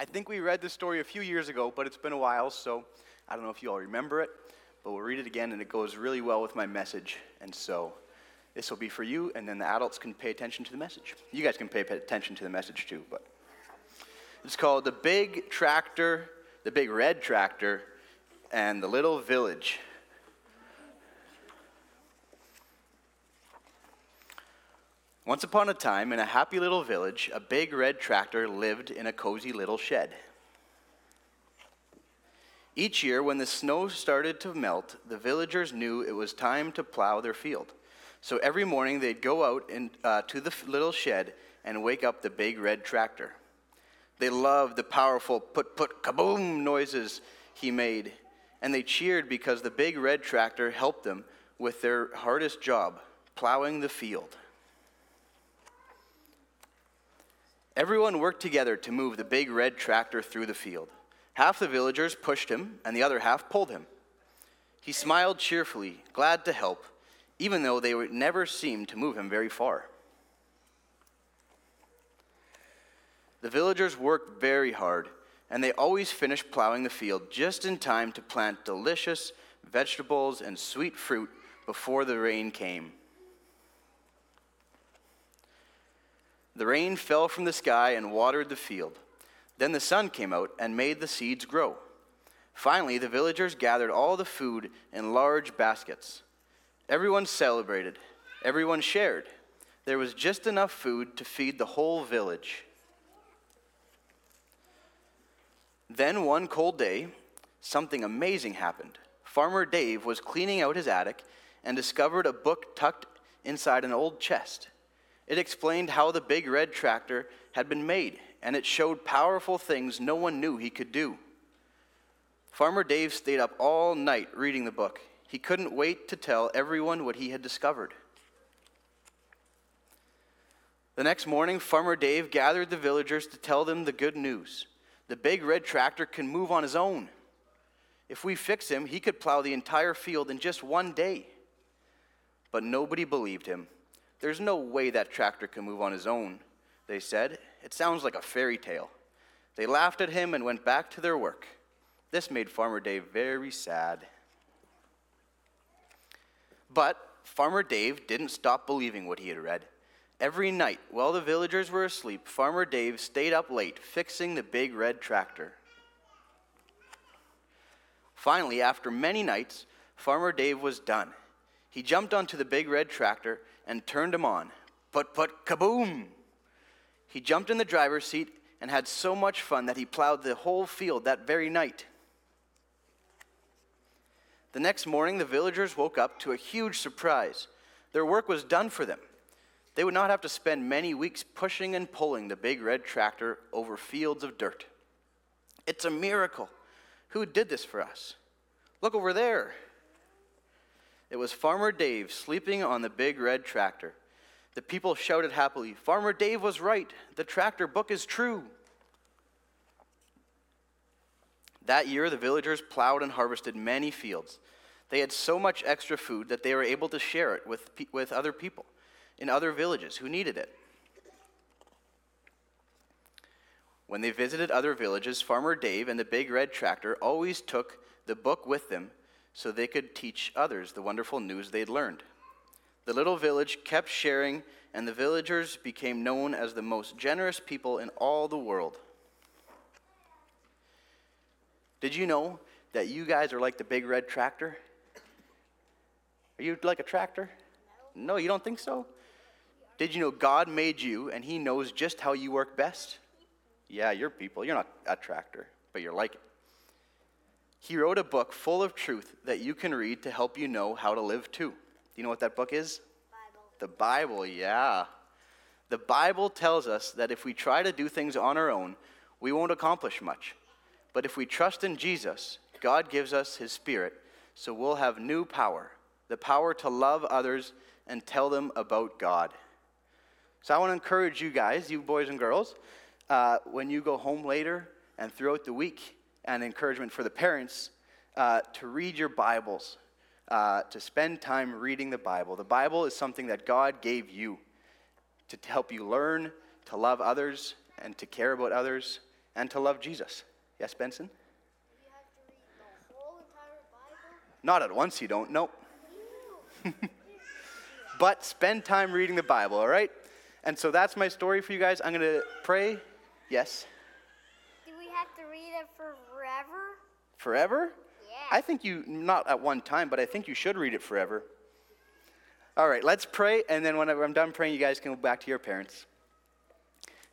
I think we read this story a few years ago, but it's been a while, so I don't know if you all remember it, but we'll read it again, and it goes really well with my message. And so this will be for you, and then the adults can pay attention to the message. You guys can pay attention to the message too, but it's called The Big Tractor, The Big Red Tractor, and the Little Village. Once upon a time, in a happy little village, a big red tractor lived in a cozy little shed. Each year, when the snow started to melt, the villagers knew it was time to plow their field. So every morning, they'd go out in, uh, to the little shed and wake up the big red tractor. They loved the powerful put put kaboom noises he made, and they cheered because the big red tractor helped them with their hardest job, plowing the field. Everyone worked together to move the big red tractor through the field. Half the villagers pushed him, and the other half pulled him. He smiled cheerfully, glad to help, even though they never seemed to move him very far. The villagers worked very hard, and they always finished plowing the field just in time to plant delicious vegetables and sweet fruit before the rain came. The rain fell from the sky and watered the field. Then the sun came out and made the seeds grow. Finally, the villagers gathered all the food in large baskets. Everyone celebrated, everyone shared. There was just enough food to feed the whole village. Then, one cold day, something amazing happened. Farmer Dave was cleaning out his attic and discovered a book tucked inside an old chest. It explained how the big red tractor had been made, and it showed powerful things no one knew he could do. Farmer Dave stayed up all night reading the book. He couldn't wait to tell everyone what he had discovered. The next morning, Farmer Dave gathered the villagers to tell them the good news. The big red tractor can move on his own. If we fix him, he could plow the entire field in just one day. But nobody believed him. There's no way that tractor can move on his own, they said. It sounds like a fairy tale. They laughed at him and went back to their work. This made Farmer Dave very sad. But Farmer Dave didn't stop believing what he had read. Every night, while the villagers were asleep, Farmer Dave stayed up late fixing the big red tractor. Finally, after many nights, Farmer Dave was done. He jumped onto the big red tractor and turned him on. Put, put, kaboom! He jumped in the driver's seat and had so much fun that he plowed the whole field that very night. The next morning, the villagers woke up to a huge surprise. Their work was done for them. They would not have to spend many weeks pushing and pulling the big red tractor over fields of dirt. It's a miracle. Who did this for us? Look over there. It was Farmer Dave sleeping on the big red tractor. The people shouted happily, Farmer Dave was right. The tractor book is true. That year, the villagers plowed and harvested many fields. They had so much extra food that they were able to share it with, with other people in other villages who needed it. When they visited other villages, Farmer Dave and the big red tractor always took the book with them so they could teach others the wonderful news they'd learned. The little village kept sharing, and the villagers became known as the most generous people in all the world. Did you know that you guys are like the big red tractor? Are you like a tractor? No, you don't think so? Did you know God made you and He knows just how you work best? Yeah, you're people. You're not a tractor, but you're like it. He wrote a book full of truth that you can read to help you know how to live too. Do you know what that book is? Bible. The Bible, yeah. The Bible tells us that if we try to do things on our own, we won't accomplish much. But if we trust in Jesus, God gives us His Spirit, so we'll have new power the power to love others and tell them about God. So I want to encourage you guys, you boys and girls, uh, when you go home later and throughout the week, and encouragement for the parents uh, to read your Bibles, uh, to spend time reading the Bible. The Bible is something that God gave you to help you learn, to love others, and to care about others, and to love Jesus. Yes, Benson? You have to read the whole entire Bible? Not at once, you don't. Nope. but spend time reading the Bible, all right? And so that's my story for you guys. I'm going to pray. Yes. Do we have to read it forever? Forever? Yeah. I think you, not at one time, but I think you should read it forever. All right, let's pray, and then whenever I'm done praying, you guys can go back to your parents.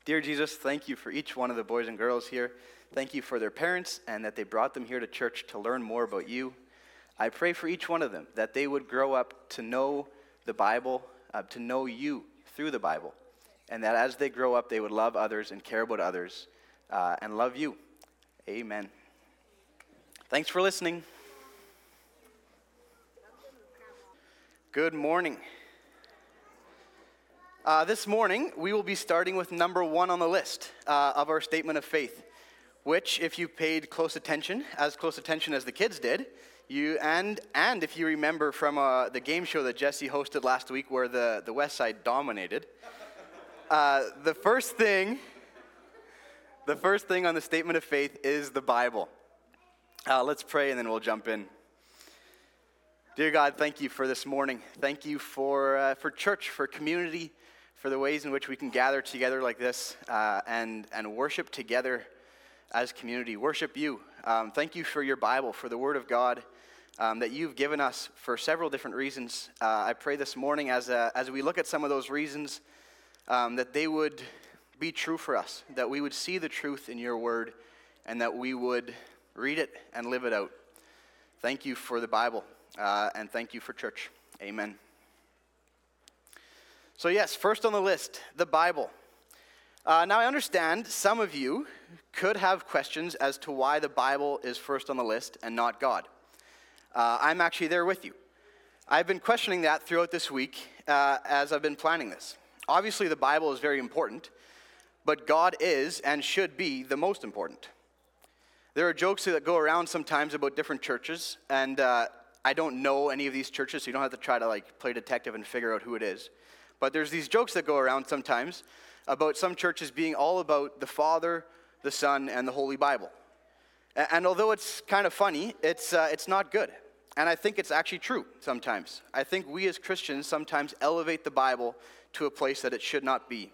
Dear Jesus, thank you for each one of the boys and girls here. Thank you for their parents and that they brought them here to church to learn more about you. I pray for each one of them that they would grow up to know the Bible, uh, to know you through the Bible, and that as they grow up, they would love others and care about others uh, and love you. Amen. Thanks for listening. Good morning. Uh, this morning, we will be starting with number one on the list uh, of our statement of faith, which, if you paid close attention, as close attention as the kids did, you and and if you remember from uh, the game show that Jesse hosted last week, where the the West Side dominated, uh, the first thing, the first thing on the statement of faith is the Bible. Uh, let's pray and then we'll jump in. Dear God, thank you for this morning. Thank you for, uh, for church, for community, for the ways in which we can gather together like this uh, and, and worship together as community. Worship you. Um, thank you for your Bible, for the Word of God um, that you've given us for several different reasons. Uh, I pray this morning as, uh, as we look at some of those reasons um, that they would be true for us, that we would see the truth in your Word, and that we would read it and live it out. Thank you for the Bible. Uh, and thank you for church. Amen. So, yes, first on the list, the Bible. Uh, now, I understand some of you could have questions as to why the Bible is first on the list and not God. Uh, I'm actually there with you. I've been questioning that throughout this week uh, as I've been planning this. Obviously, the Bible is very important, but God is and should be the most important. There are jokes that go around sometimes about different churches, and uh, I don't know any of these churches, so you don't have to try to like play detective and figure out who it is. But there's these jokes that go around sometimes about some churches being all about the Father, the Son, and the Holy Bible. And although it's kind of funny, it's, uh, it's not good. And I think it's actually true sometimes. I think we as Christians sometimes elevate the Bible to a place that it should not be.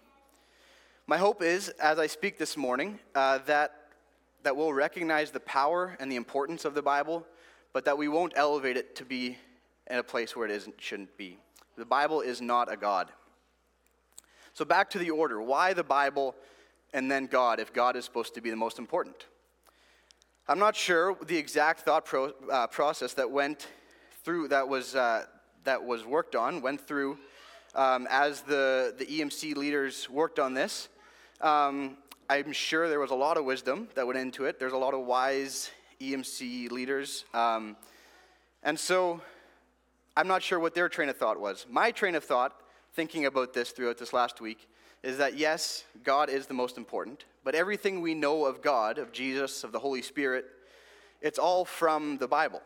My hope is, as I speak this morning, uh, that, that we'll recognize the power and the importance of the Bible but that we won't elevate it to be in a place where it isn't, shouldn't be. The Bible is not a God. So, back to the order why the Bible and then God, if God is supposed to be the most important? I'm not sure the exact thought pro, uh, process that went through, that was, uh, that was worked on, went through um, as the, the EMC leaders worked on this. Um, I'm sure there was a lot of wisdom that went into it. There's a lot of wise EMC leaders. Um, and so I'm not sure what their train of thought was. My train of thought, thinking about this throughout this last week, is that yes, God is the most important, but everything we know of God, of Jesus, of the Holy Spirit, it's all from the Bible.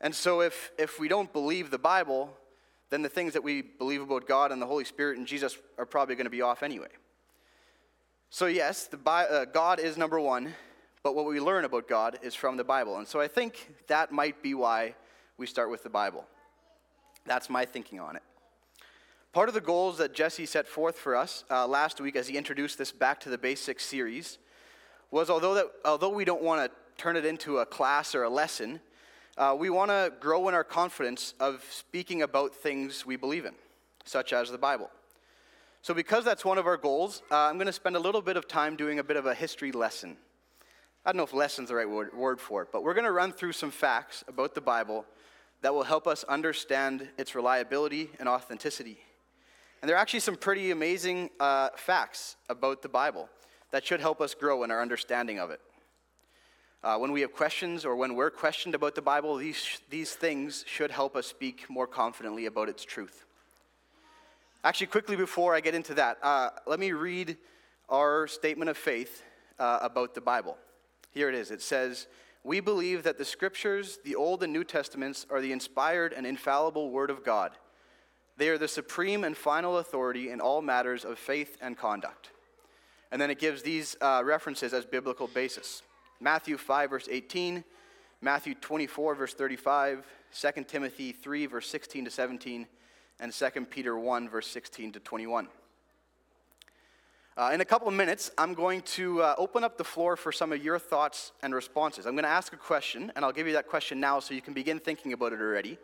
And so if, if we don't believe the Bible, then the things that we believe about God and the Holy Spirit and Jesus are probably going to be off anyway. So, yes, the, uh, God is number one, but what we learn about God is from the Bible. And so I think that might be why we start with the Bible. That's my thinking on it. Part of the goals that Jesse set forth for us uh, last week as he introduced this Back to the Basics series was although, that, although we don't want to turn it into a class or a lesson, uh, we want to grow in our confidence of speaking about things we believe in, such as the Bible. So, because that's one of our goals, uh, I'm going to spend a little bit of time doing a bit of a history lesson. I don't know if lesson's the right word, word for it, but we're going to run through some facts about the Bible that will help us understand its reliability and authenticity. And there are actually some pretty amazing uh, facts about the Bible that should help us grow in our understanding of it. Uh, when we have questions or when we're questioned about the Bible, these, these things should help us speak more confidently about its truth. Actually, quickly before I get into that, uh, let me read our statement of faith uh, about the Bible. Here it is. It says, We believe that the scriptures, the Old and New Testaments, are the inspired and infallible Word of God. They are the supreme and final authority in all matters of faith and conduct. And then it gives these uh, references as biblical basis Matthew 5, verse 18, Matthew 24, verse 35, 2 Timothy 3, verse 16 to 17, and 2 Peter 1, verse 16 to 21. Uh, in a couple of minutes, I'm going to uh, open up the floor for some of your thoughts and responses. I'm going to ask a question, and I'll give you that question now so you can begin thinking about it already.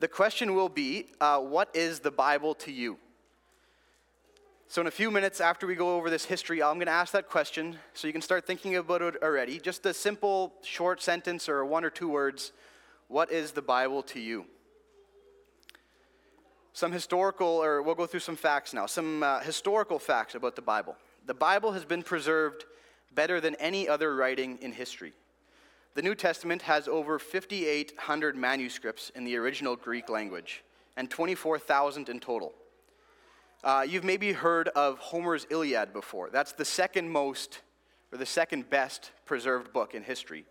The question will be uh, What is the Bible to you? So, in a few minutes after we go over this history, I'm going to ask that question so you can start thinking about it already. Just a simple, short sentence or one or two words What is the Bible to you? Some historical, or we'll go through some facts now, some uh, historical facts about the Bible. The Bible has been preserved better than any other writing in history. The New Testament has over 5,800 manuscripts in the original Greek language and 24,000 in total. Uh, you've maybe heard of Homer's Iliad before. That's the second most, or the second best preserved book in history.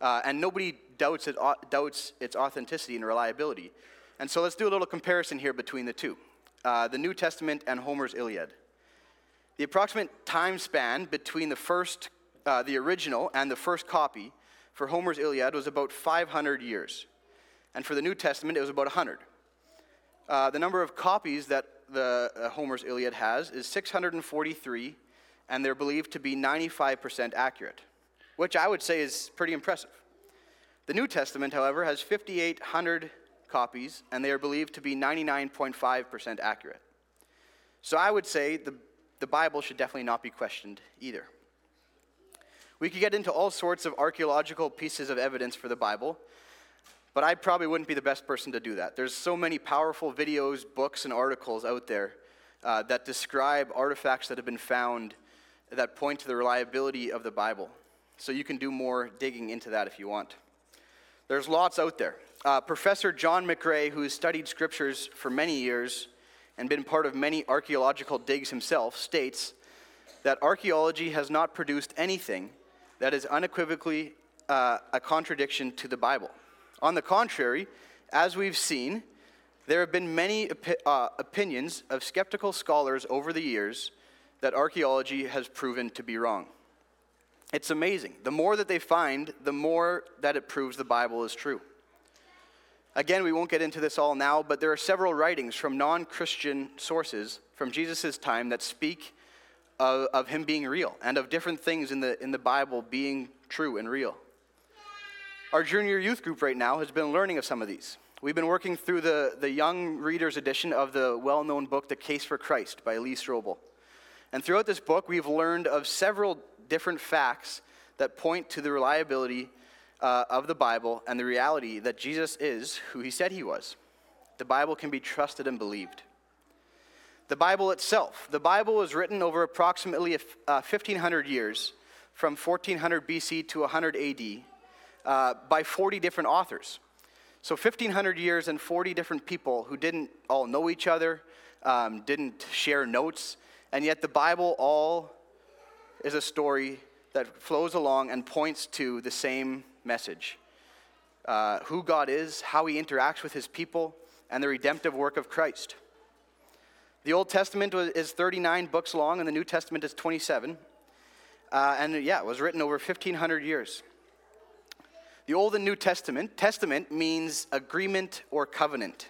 Uh, and nobody doubts, it, doubts its authenticity and reliability. And so let's do a little comparison here between the two uh, the New Testament and Homer's Iliad. The approximate time span between the first, uh, the original, and the first copy for Homer's Iliad was about 500 years. And for the New Testament, it was about 100. Uh, the number of copies that the uh, Homer's Iliad has is 643, and they're believed to be 95% accurate, which I would say is pretty impressive. The New Testament, however, has 5,800 copies, and they are believed to be 99.5% accurate. So I would say the, the Bible should definitely not be questioned either. We could get into all sorts of archaeological pieces of evidence for the Bible, but I probably wouldn't be the best person to do that. There's so many powerful videos, books, and articles out there uh, that describe artifacts that have been found that point to the reliability of the Bible. So you can do more digging into that if you want. There's lots out there. Uh, Professor John McRay, who has studied scriptures for many years and been part of many archaeological digs himself, states that archaeology has not produced anything that is unequivocally uh, a contradiction to the Bible. On the contrary, as we've seen, there have been many uh, opinions of skeptical scholars over the years that archaeology has proven to be wrong. It's amazing. The more that they find, the more that it proves the Bible is true. Again, we won't get into this all now, but there are several writings from non Christian sources from Jesus' time that speak of, of, him being real and of different things in the, in the Bible being true and real. Our junior youth group right now has been learning of some of these. We've been working through the, the young reader's edition of the well known book, The Case for Christ by Lee Strobel. And throughout this book, we've learned of several different facts that point to the reliability uh, of the Bible and the reality that Jesus is who he said he was. The Bible can be trusted and believed. The Bible itself. The Bible was written over approximately uh, 1,500 years, from 1400 BC to 100 AD, uh, by 40 different authors. So 1,500 years and 40 different people who didn't all know each other, um, didn't share notes, and yet the Bible all is a story that flows along and points to the same message uh, who God is, how he interacts with his people, and the redemptive work of Christ. The Old Testament is 39 books long, and the New Testament is 27. Uh, and yeah, it was written over 1,500 years. The Old and New Testament, testament means agreement or covenant.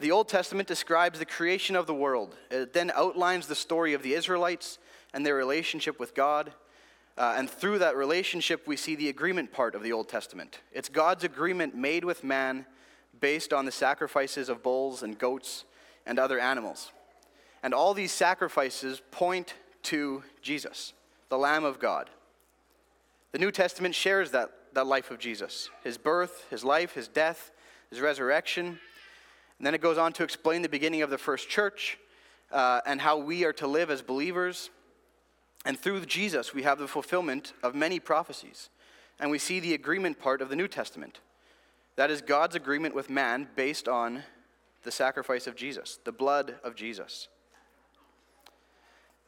The Old Testament describes the creation of the world. It then outlines the story of the Israelites and their relationship with God. Uh, and through that relationship, we see the agreement part of the Old Testament. It's God's agreement made with man based on the sacrifices of bulls and goats and other animals. And all these sacrifices point to Jesus, the Lamb of God. The New Testament shares that that life of Jesus his birth, his life, his death, his resurrection. And then it goes on to explain the beginning of the first church uh, and how we are to live as believers. And through Jesus, we have the fulfillment of many prophecies. And we see the agreement part of the New Testament. That is God's agreement with man based on the sacrifice of Jesus, the blood of Jesus.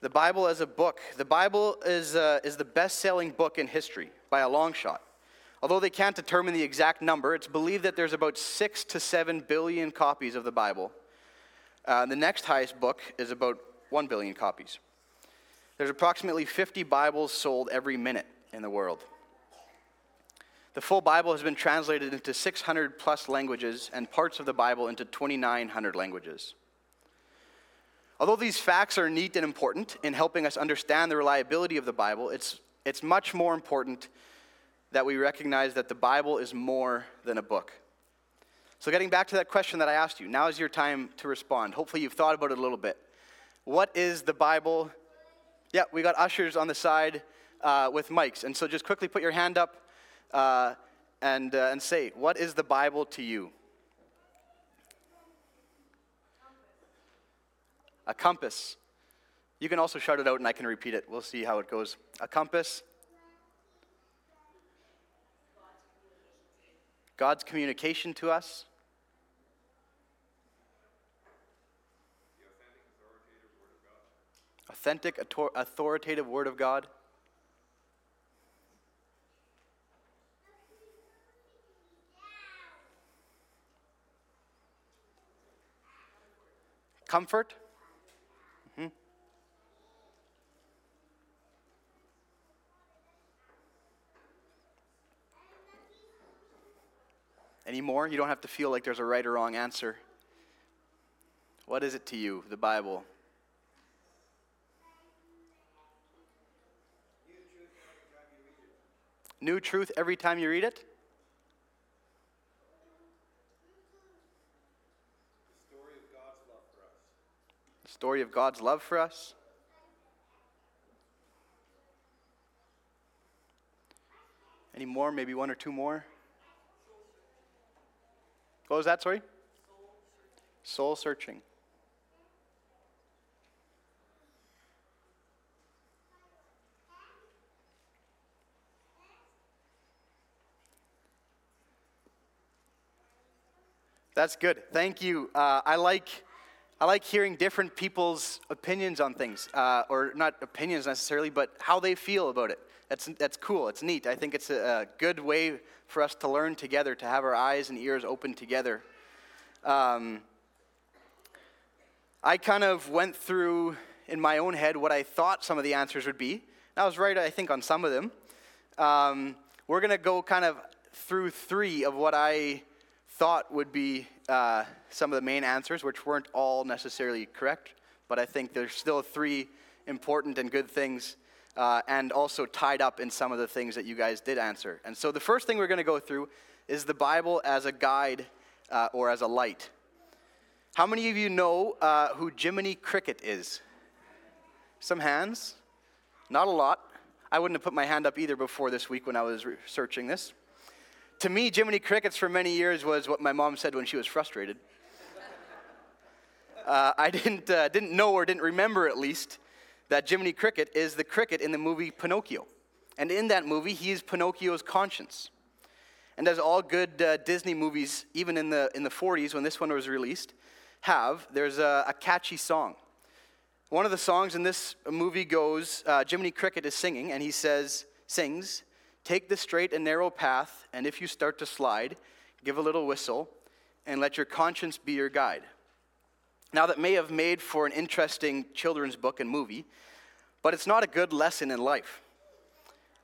The Bible as a book. The Bible is, uh, is the best selling book in history by a long shot. Although they can't determine the exact number, it's believed that there's about six to seven billion copies of the Bible. Uh, the next highest book is about one billion copies. There's approximately 50 Bibles sold every minute in the world. The full Bible has been translated into 600 plus languages and parts of the Bible into 2,900 languages. Although these facts are neat and important in helping us understand the reliability of the Bible, it's, it's much more important that we recognize that the Bible is more than a book. So, getting back to that question that I asked you, now is your time to respond. Hopefully, you've thought about it a little bit. What is the Bible? Yeah, we got ushers on the side uh, with mics. And so, just quickly put your hand up uh, and, uh, and say, What is the Bible to you? A compass. You can also shout it out and I can repeat it. We'll see how it goes. A compass. God's communication to us. Authentic, authoritative Word of God. Comfort. Mm-hmm. Anymore? You don't have to feel like there's a right or wrong answer. What is it to you, the Bible? New truth every time you read it? The story of God's love for us. Any more? Maybe one or two more? What was that, sorry? Soul searching. That's good. Thank you. Uh, I like I like hearing different people's opinions on things, uh, or not opinions necessarily, but how they feel about it. That's that's cool. It's neat. I think it's a, a good way for us to learn together, to have our eyes and ears open together. Um, I kind of went through in my own head what I thought some of the answers would be. And I was right, I think, on some of them. Um, we're going to go kind of through three of what I thought would be uh, some of the main answers, which weren't all necessarily correct, but I think there's still three important and good things, uh, and also tied up in some of the things that you guys did answer. And so the first thing we're going to go through is the Bible as a guide uh, or as a light. How many of you know uh, who Jiminy Cricket is? Some hands? Not a lot. I wouldn't have put my hand up either before this week when I was researching this. To me, Jiminy Crickets for many years was what my mom said when she was frustrated. Uh, I didn't, uh, didn't know or didn't remember at least that Jiminy Cricket is the cricket in the movie Pinocchio. And in that movie, he is Pinocchio's conscience. And as all good uh, Disney movies, even in the, in the 40s when this one was released, have, there's a, a catchy song. One of the songs in this movie goes, uh, Jiminy Cricket is singing, and he says, sings, Take the straight and narrow path, and if you start to slide, give a little whistle, and let your conscience be your guide. Now, that may have made for an interesting children's book and movie, but it's not a good lesson in life.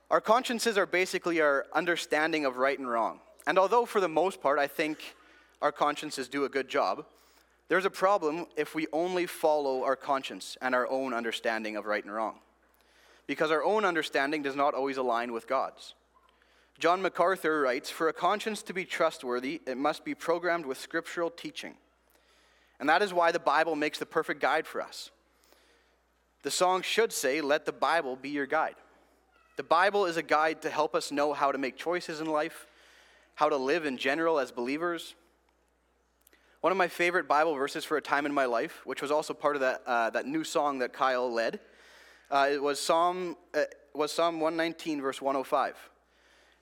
Our consciences are basically our understanding of right and wrong. And although, for the most part, I think our consciences do a good job, there's a problem if we only follow our conscience and our own understanding of right and wrong because our own understanding does not always align with God's. John MacArthur writes For a conscience to be trustworthy, it must be programmed with scriptural teaching. And that is why the Bible makes the perfect guide for us. The song should say, Let the Bible be your guide. The Bible is a guide to help us know how to make choices in life, how to live in general as believers. One of my favorite Bible verses for a time in my life, which was also part of that, uh, that new song that Kyle led, uh, it was Psalm, uh, was Psalm 119, verse 105.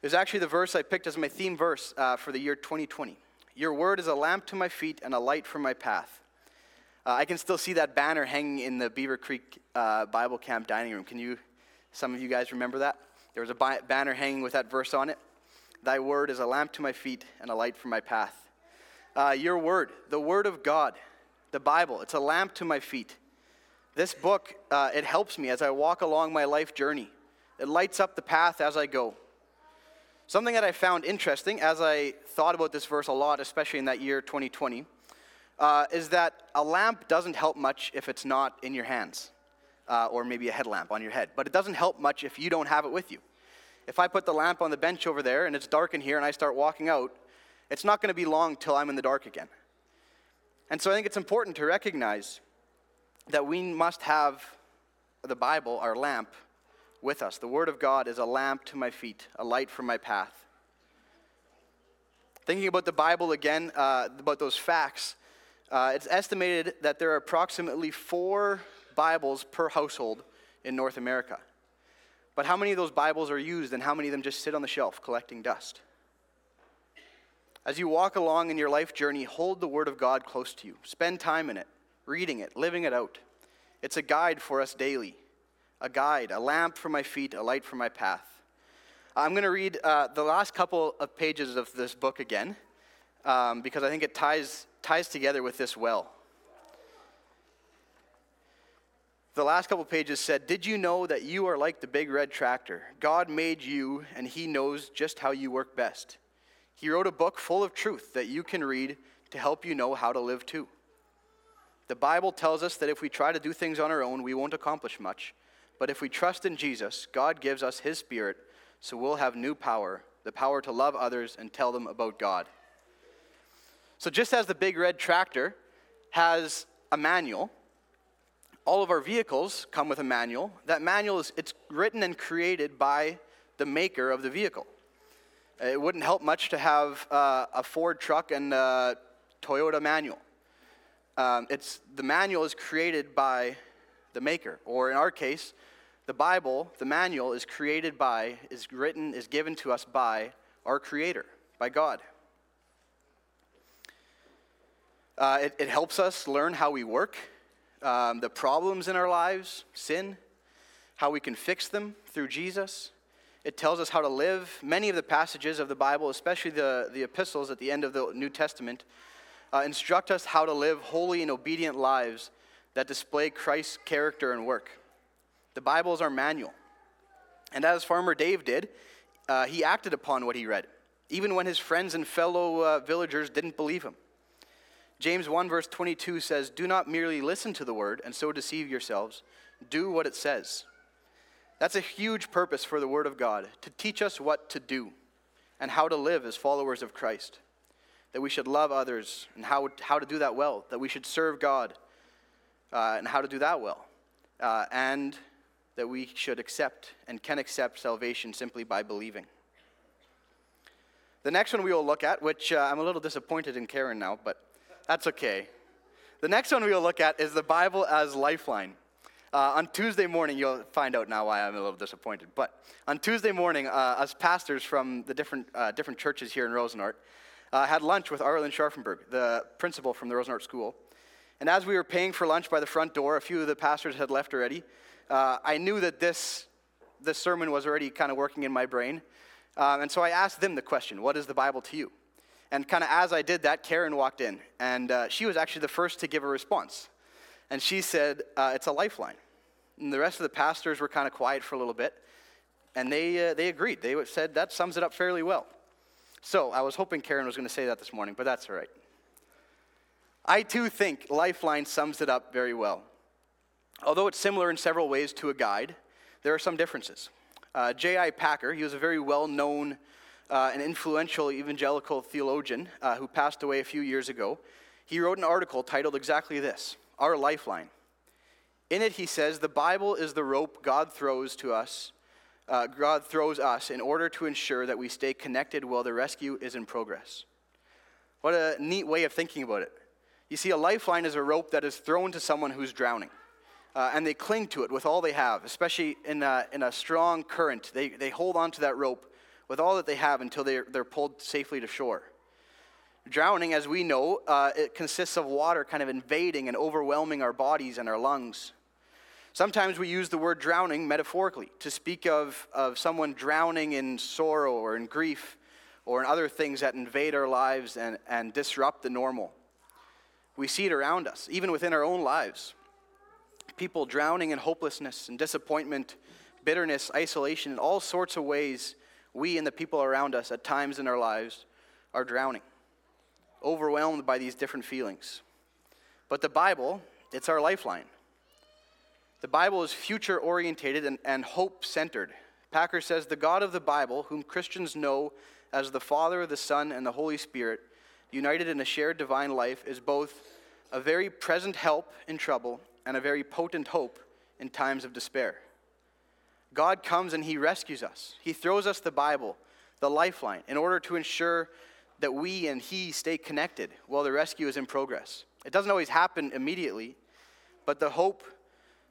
It was actually the verse I picked as my theme verse uh, for the year 2020. Your word is a lamp to my feet and a light for my path. Uh, I can still see that banner hanging in the Beaver Creek uh, Bible Camp dining room. Can you, some of you guys remember that? There was a bi- banner hanging with that verse on it. Thy word is a lamp to my feet and a light for my path. Uh, your word, the word of God, the Bible, it's a lamp to my feet. This book, uh, it helps me as I walk along my life journey. It lights up the path as I go. Something that I found interesting as I thought about this verse a lot, especially in that year 2020, uh, is that a lamp doesn't help much if it's not in your hands, uh, or maybe a headlamp on your head. But it doesn't help much if you don't have it with you. If I put the lamp on the bench over there and it's dark in here and I start walking out, it's not going to be long till I'm in the dark again. And so I think it's important to recognize that we must have the Bible, our lamp, with us. The Word of God is a lamp to my feet, a light for my path. Thinking about the Bible again, uh, about those facts, uh, it's estimated that there are approximately four Bibles per household in North America. But how many of those Bibles are used and how many of them just sit on the shelf collecting dust? As you walk along in your life journey, hold the Word of God close to you. Spend time in it, reading it, living it out. It's a guide for us daily, a guide, a lamp for my feet, a light for my path. I'm going to read uh, the last couple of pages of this book again um, because I think it ties, ties together with this well. The last couple pages said, Did you know that you are like the big red tractor? God made you, and He knows just how you work best. He wrote a book full of truth that you can read to help you know how to live too. The Bible tells us that if we try to do things on our own, we won't accomplish much. But if we trust in Jesus, God gives us His Spirit, so we'll have new power the power to love others and tell them about God. So, just as the big red tractor has a manual, all of our vehicles come with a manual. That manual is it's written and created by the maker of the vehicle. It wouldn't help much to have uh, a Ford truck and a Toyota manual. Um, it's, the manual is created by the maker, or in our case, the Bible, the manual, is created by, is written, is given to us by our Creator, by God. Uh, it, it, helps us learn how we work, um, the problems in our lives, sin, how we can fix them through Jesus. It tells us how to live. Many of the passages of the Bible, especially the, the epistles at the end of the New Testament, uh, instruct us how to live holy and obedient lives that display Christ's character and work. The Bible is our manual. And as Farmer Dave did, uh, he acted upon what he read, even when his friends and fellow uh, villagers didn't believe him. James 1, verse 22 says, Do not merely listen to the word and so deceive yourselves, do what it says. That's a huge purpose for the Word of God, to teach us what to do and how to live as followers of Christ that we should love others and how, how to do that well, that we should serve God uh, and how to do that well, uh, and that we should accept and can accept salvation simply by believing. The next one we will look at, which uh, I'm a little disappointed in Karen now, but that's okay. The next one we will look at is the Bible as lifeline. Uh, on Tuesday morning, you'll find out now why I'm a little disappointed. But on Tuesday morning, uh, as pastors from the different, uh, different churches here in Rosenort, uh, had lunch with Arlen Scharfenberg, the principal from the Rosenort School. And as we were paying for lunch by the front door, a few of the pastors had left already. Uh, I knew that this, this sermon was already kind of working in my brain. Um, and so I asked them the question What is the Bible to you? And kind of as I did that, Karen walked in. And uh, she was actually the first to give a response. And she said, uh, It's a lifeline. And the rest of the pastors were kind of quiet for a little bit. And they, uh, they agreed. They said, That sums it up fairly well. So I was hoping Karen was going to say that this morning, but that's all right. I too think Lifeline sums it up very well. Although it's similar in several ways to a guide, there are some differences. Uh, J.I. Packer, he was a very well known uh, and influential evangelical theologian uh, who passed away a few years ago. He wrote an article titled exactly this Our Lifeline. In it, he says, The Bible is the rope God throws to us uh, God throws us in order to ensure that we stay connected while the rescue is in progress. What a neat way of thinking about it. You see, a lifeline is a rope that is thrown to someone who's drowning. Uh, and they cling to it with all they have, especially in a, in a strong current. They, they hold on to that rope with all that they have until they're, they're pulled safely to shore. Drowning, as we know, uh, it consists of water kind of invading and overwhelming our bodies and our lungs. Sometimes we use the word drowning metaphorically to speak of, of someone drowning in sorrow or in grief or in other things that invade our lives and, and disrupt the normal. We see it around us, even within our own lives. people drowning in hopelessness and disappointment, bitterness, isolation, in all sorts of ways we and the people around us at times in our lives are drowning, overwhelmed by these different feelings. But the Bible, it's our lifeline. The Bible is future orientated and, and hope centered. Packer says the God of the Bible, whom Christians know as the Father, the Son, and the Holy Spirit, united in a shared divine life, is both a very present help in trouble and a very potent hope in times of despair. God comes and He rescues us. He throws us the Bible, the lifeline, in order to ensure that we and He stay connected while the rescue is in progress. It doesn't always happen immediately, but the hope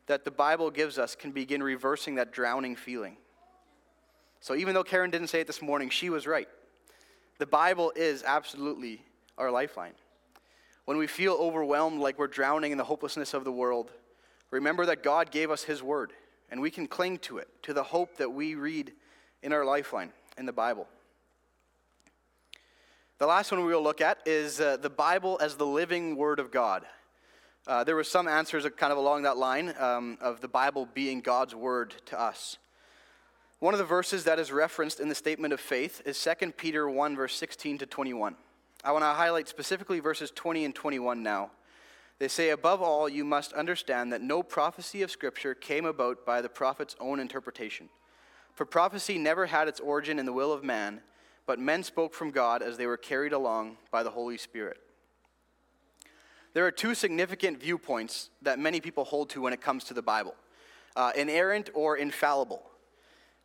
that the Bible gives us can begin reversing that drowning feeling. So even though Karen didn't say it this morning, she was right. The Bible is absolutely our lifeline. When we feel overwhelmed like we're drowning in the hopelessness of the world, remember that God gave us His Word, and we can cling to it, to the hope that we read in our lifeline in the Bible. The last one we will look at is uh, the Bible as the living Word of God. Uh, there were some answers kind of along that line um, of the Bible being God's Word to us. One of the verses that is referenced in the statement of faith is 2 Peter 1, verse 16 to 21. I want to highlight specifically verses 20 and 21 now. They say, Above all, you must understand that no prophecy of Scripture came about by the prophet's own interpretation. For prophecy never had its origin in the will of man, but men spoke from God as they were carried along by the Holy Spirit. There are two significant viewpoints that many people hold to when it comes to the Bible uh, inerrant or infallible.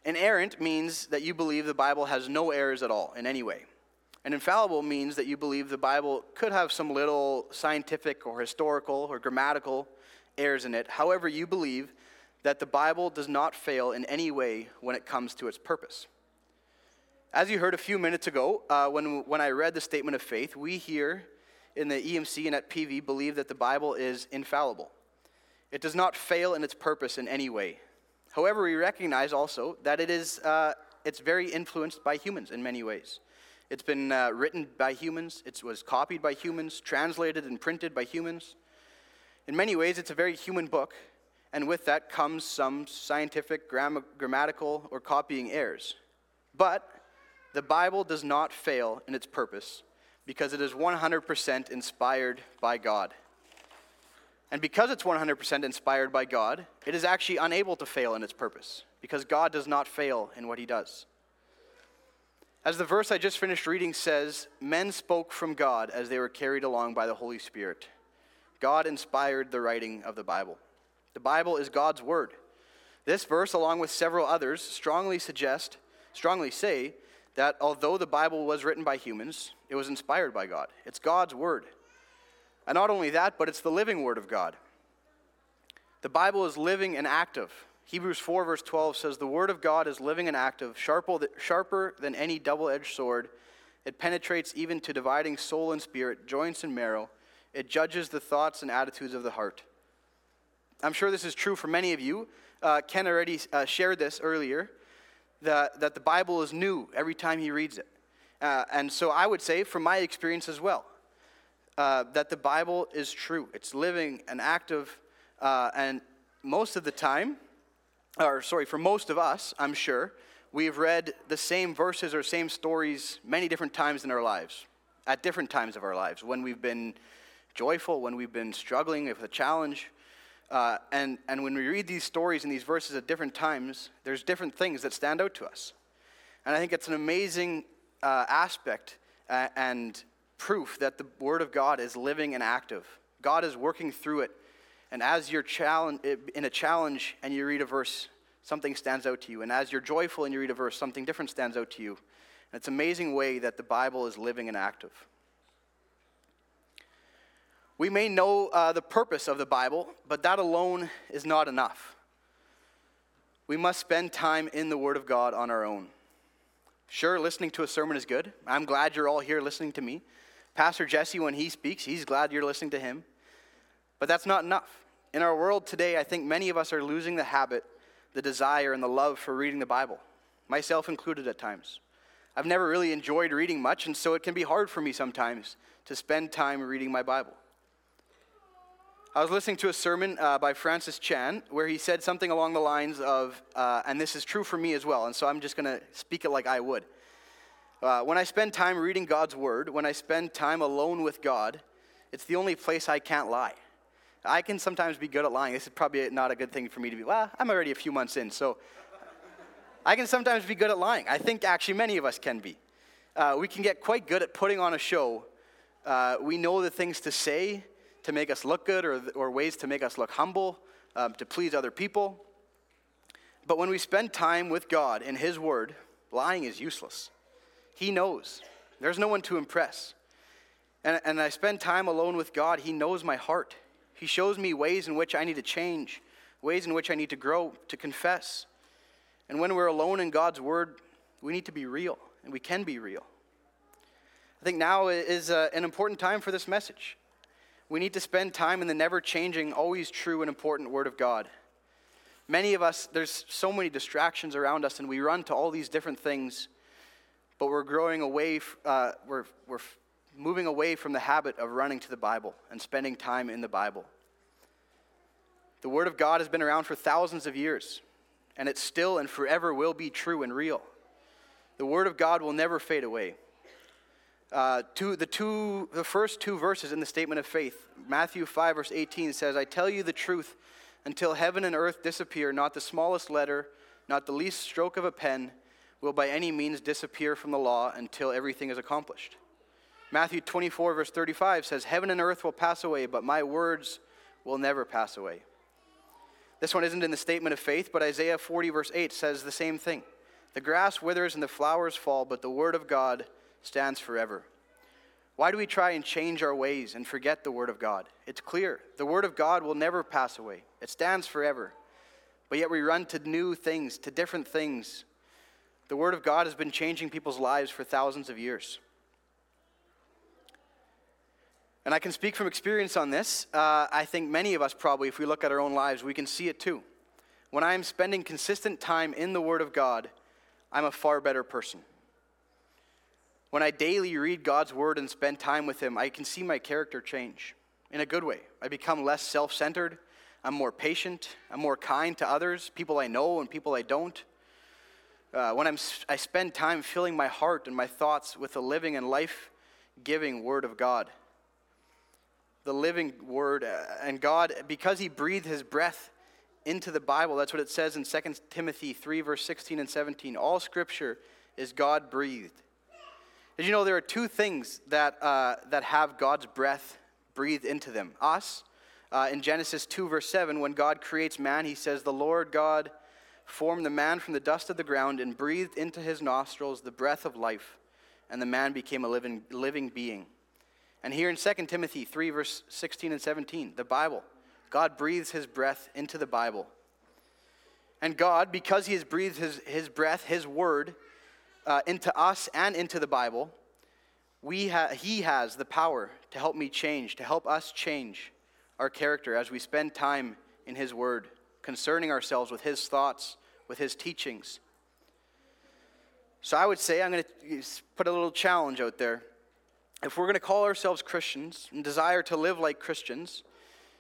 Inerrant means that you believe the Bible has no errors at all in any way. And infallible means that you believe the Bible could have some little scientific or historical or grammatical errors in it. However, you believe that the Bible does not fail in any way when it comes to its purpose. As you heard a few minutes ago, uh, when, when I read the statement of faith, we here in the EMC and at PV believe that the Bible is infallible. It does not fail in its purpose in any way. However, we recognize also that it is, uh, it's very influenced by humans in many ways. It's been uh, written by humans, it was copied by humans, translated and printed by humans. In many ways, it's a very human book, and with that comes some scientific, gram- grammatical, or copying errors. But the Bible does not fail in its purpose because it is 100% inspired by God. And because it's 100% inspired by God, it is actually unable to fail in its purpose because God does not fail in what he does. As the verse I just finished reading says, men spoke from God as they were carried along by the Holy Spirit. God inspired the writing of the Bible. The Bible is God's word. This verse, along with several others, strongly suggest, strongly say that although the Bible was written by humans, it was inspired by God. It's God's word. And not only that, but it's the living word of God. The Bible is living and active. Hebrews 4, verse 12 says, The word of God is living and active, sharper than any double edged sword. It penetrates even to dividing soul and spirit, joints and marrow. It judges the thoughts and attitudes of the heart. I'm sure this is true for many of you. Uh, Ken already uh, shared this earlier that, that the Bible is new every time he reads it. Uh, and so I would say, from my experience as well, uh, that the Bible is true. It's living and active, uh, and most of the time, or sorry, for most of us, I'm sure, we've read the same verses or same stories many different times in our lives, at different times of our lives, when we've been joyful, when we've been struggling with a challenge. Uh, and, and when we read these stories and these verses at different times, there's different things that stand out to us. And I think it's an amazing uh, aspect uh, and proof that the Word of God is living and active. God is working through it and as you're challenge, in a challenge and you read a verse, something stands out to you. And as you're joyful and you read a verse, something different stands out to you. And it's an amazing way that the Bible is living and active. We may know uh, the purpose of the Bible, but that alone is not enough. We must spend time in the Word of God on our own. Sure, listening to a sermon is good. I'm glad you're all here listening to me. Pastor Jesse, when he speaks, he's glad you're listening to him. But that's not enough. In our world today, I think many of us are losing the habit, the desire, and the love for reading the Bible, myself included at times. I've never really enjoyed reading much, and so it can be hard for me sometimes to spend time reading my Bible. I was listening to a sermon uh, by Francis Chan where he said something along the lines of, uh, and this is true for me as well, and so I'm just going to speak it like I would. Uh, when I spend time reading God's Word, when I spend time alone with God, it's the only place I can't lie. I can sometimes be good at lying. This is probably not a good thing for me to be. Well, I'm already a few months in, so I can sometimes be good at lying. I think actually many of us can be. Uh, we can get quite good at putting on a show. Uh, we know the things to say to make us look good or, or ways to make us look humble, um, to please other people. But when we spend time with God in His Word, lying is useless. He knows. There's no one to impress. And, and I spend time alone with God. He knows my heart. He shows me ways in which I need to change, ways in which I need to grow, to confess. And when we're alone in God's Word, we need to be real, and we can be real. I think now is uh, an important time for this message. We need to spend time in the never changing, always true and important Word of God. Many of us, there's so many distractions around us, and we run to all these different things, but we're growing away, uh, we're, we're moving away from the habit of running to the Bible and spending time in the Bible. The Word of God has been around for thousands of years, and it still and forever will be true and real. The Word of God will never fade away. Uh, two, the, two, the first two verses in the statement of faith, Matthew 5, verse 18 says, I tell you the truth, until heaven and earth disappear, not the smallest letter, not the least stroke of a pen will by any means disappear from the law until everything is accomplished. Matthew 24, verse 35 says, Heaven and earth will pass away, but my words will never pass away. This one isn't in the statement of faith, but Isaiah 40, verse 8 says the same thing. The grass withers and the flowers fall, but the word of God stands forever. Why do we try and change our ways and forget the Word of God? It's clear. The Word of God will never pass away, it stands forever. But yet we run to new things, to different things. The Word of God has been changing people's lives for thousands of years. And I can speak from experience on this. Uh, I think many of us, probably, if we look at our own lives, we can see it too. When I am spending consistent time in the Word of God, I'm a far better person. When I daily read God's Word and spend time with Him, I can see my character change in a good way. I become less self centered. I'm more patient. I'm more kind to others, people I know and people I don't. Uh, when I'm, I spend time filling my heart and my thoughts with the living and life giving Word of God the living word. Uh, and God, because He breathed His breath into the Bible, that's what it says in 2 Timothy 3, verse 16 and 17. All scripture is God breathed. Did you know there are two things that, uh, that have God's breath breathed into them? Us. Uh, in Genesis 2, verse 7, when God creates man, He says, The Lord God formed the man from the dust of the ground and breathed into his nostrils the breath of life, and the man became a living, living being. And here in 2 Timothy 3, verse 16 and 17, the Bible, God breathes his breath into the Bible. And God, because he has breathed his, his breath, his word, uh, into us and into the Bible, we ha- he has the power to help me change, to help us change our character as we spend time in his word, concerning ourselves with his thoughts, with his teachings. So I would say, I'm going to put a little challenge out there if we're going to call ourselves Christians and desire to live like Christians,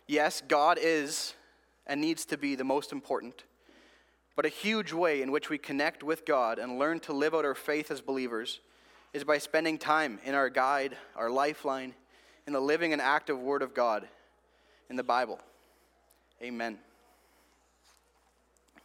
yes, God is and needs to be the most important. But a huge way in which we connect with God and learn to live out our faith as believers is by spending time in our guide, our lifeline, in the living and active Word of God in the Bible. Amen.